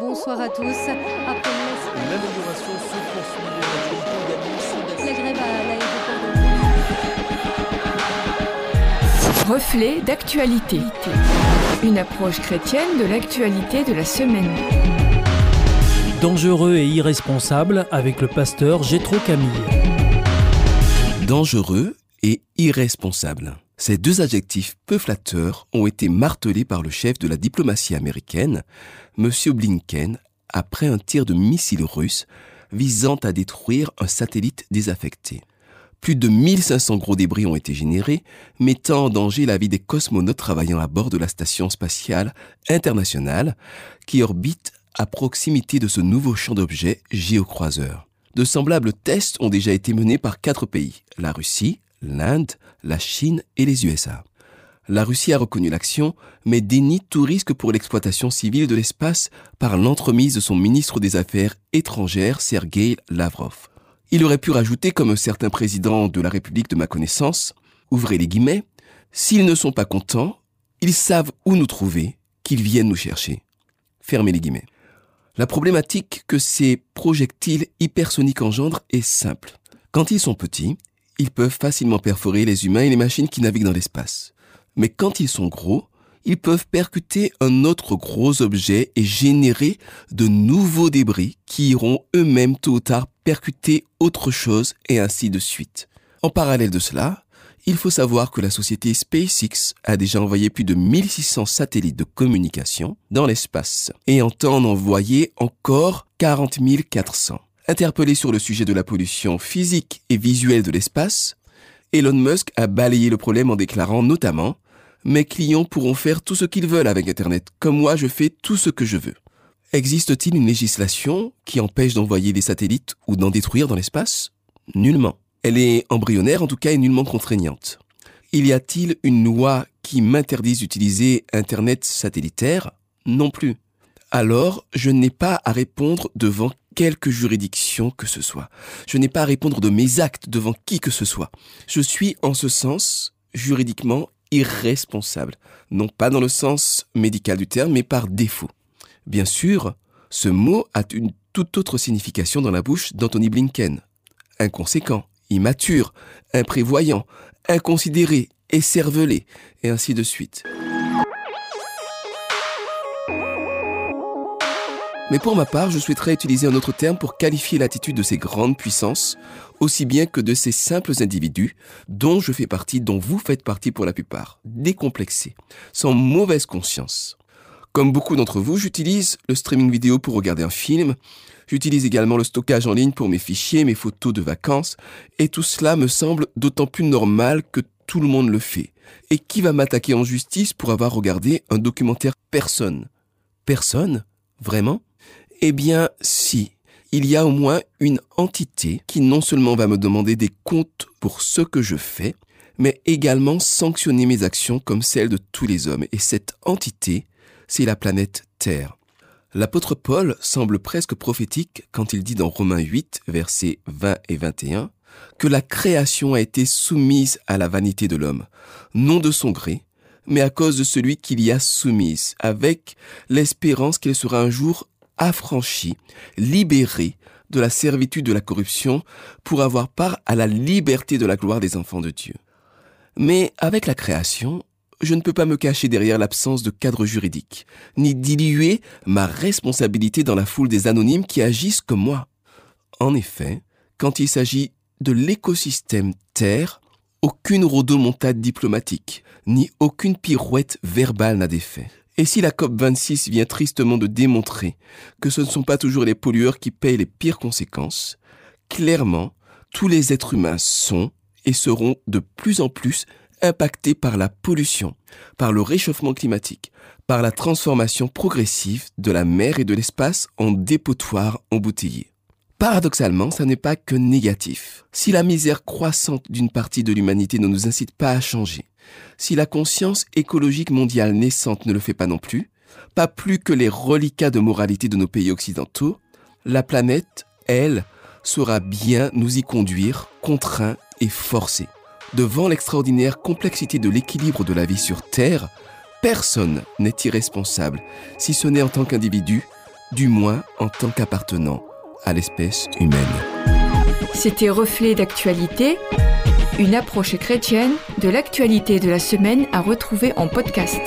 Bonsoir à tous. Après L'amélioration se poursuit. la grève à l'aéroport de Reflet d'actualité. Une approche chrétienne de l'actualité de la semaine. Dangereux et irresponsable avec le pasteur Gétro Camille. Dangereux et irresponsable. Ces deux adjectifs peu flatteurs ont été martelés par le chef de la diplomatie américaine, M. Blinken, après un tir de missile russe visant à détruire un satellite désaffecté. Plus de 1500 gros débris ont été générés, mettant en danger la vie des cosmonautes travaillant à bord de la station spatiale internationale qui orbite à proximité de ce nouveau champ d'objets géocroiseur. De semblables tests ont déjà été menés par quatre pays, la Russie, l'Inde, la Chine et les USA. La Russie a reconnu l'action, mais dénie tout risque pour l'exploitation civile de l'espace par l'entremise de son ministre des Affaires étrangères, Sergei Lavrov. Il aurait pu rajouter, comme certains présidents de la République de ma connaissance, ouvrez les guillemets, s'ils ne sont pas contents, ils savent où nous trouver, qu'ils viennent nous chercher. Fermez les guillemets. La problématique que ces projectiles hypersoniques engendrent est simple. Quand ils sont petits, ils peuvent facilement perforer les humains et les machines qui naviguent dans l'espace. Mais quand ils sont gros, ils peuvent percuter un autre gros objet et générer de nouveaux débris qui iront eux-mêmes tôt ou tard percuter autre chose et ainsi de suite. En parallèle de cela, il faut savoir que la société SpaceX a déjà envoyé plus de 1600 satellites de communication dans l'espace et entend en envoyer encore 40 400. Interpellé sur le sujet de la pollution physique et visuelle de l'espace, Elon Musk a balayé le problème en déclarant notamment Mes clients pourront faire tout ce qu'ils veulent avec Internet, comme moi je fais tout ce que je veux. Existe-t-il une législation qui empêche d'envoyer des satellites ou d'en détruire dans l'espace? Nullement. Elle est embryonnaire en tout cas et nullement contraignante. Il y a-t-il une loi qui m'interdise d'utiliser Internet satellitaire? Non plus. Alors, je n'ai pas à répondre devant quelque juridiction que ce soit. Je n'ai pas à répondre de mes actes devant qui que ce soit. Je suis en ce sens juridiquement irresponsable. Non pas dans le sens médical du terme, mais par défaut. Bien sûr, ce mot a une toute autre signification dans la bouche d'Anthony Blinken. Inconséquent, immature, imprévoyant, inconsidéré, écervelé, et ainsi de suite. Mais pour ma part, je souhaiterais utiliser un autre terme pour qualifier l'attitude de ces grandes puissances, aussi bien que de ces simples individus, dont je fais partie, dont vous faites partie pour la plupart, décomplexés, sans mauvaise conscience. Comme beaucoup d'entre vous, j'utilise le streaming vidéo pour regarder un film, j'utilise également le stockage en ligne pour mes fichiers, mes photos de vacances, et tout cela me semble d'autant plus normal que tout le monde le fait. Et qui va m'attaquer en justice pour avoir regardé un documentaire? Personne. Personne? Vraiment? Eh bien, si. Il y a au moins une entité qui non seulement va me demander des comptes pour ce que je fais, mais également sanctionner mes actions comme celles de tous les hommes. Et cette entité, c'est la planète Terre. L'apôtre Paul semble presque prophétique quand il dit dans Romains 8, versets 20 et 21, que la création a été soumise à la vanité de l'homme, non de son gré, mais à cause de celui qu'il y a soumise, avec l'espérance qu'elle sera un jour affranchi, libéré de la servitude de la corruption pour avoir part à la liberté de la gloire des enfants de Dieu. Mais avec la création, je ne peux pas me cacher derrière l'absence de cadre juridique, ni diluer ma responsabilité dans la foule des anonymes qui agissent comme moi. En effet, quand il s'agit de l'écosystème Terre, aucune rodomontade diplomatique, ni aucune pirouette verbale n'a d'effet. Et si la COP26 vient tristement de démontrer que ce ne sont pas toujours les pollueurs qui payent les pires conséquences, clairement, tous les êtres humains sont et seront de plus en plus impactés par la pollution, par le réchauffement climatique, par la transformation progressive de la mer et de l'espace en dépotoirs embouteillés. Paradoxalement, ça n'est pas que négatif. Si la misère croissante d'une partie de l'humanité ne nous incite pas à changer, si la conscience écologique mondiale naissante ne le fait pas non plus, pas plus que les reliquats de moralité de nos pays occidentaux, la planète, elle, saura bien nous y conduire, contraints et forcés. Devant l'extraordinaire complexité de l'équilibre de la vie sur Terre, personne n'est irresponsable, si ce n'est en tant qu'individu, du moins en tant qu'appartenant à l'espèce humaine. C'était Reflet d'actualité, une approche chrétienne de l'actualité de la semaine à retrouver en podcast.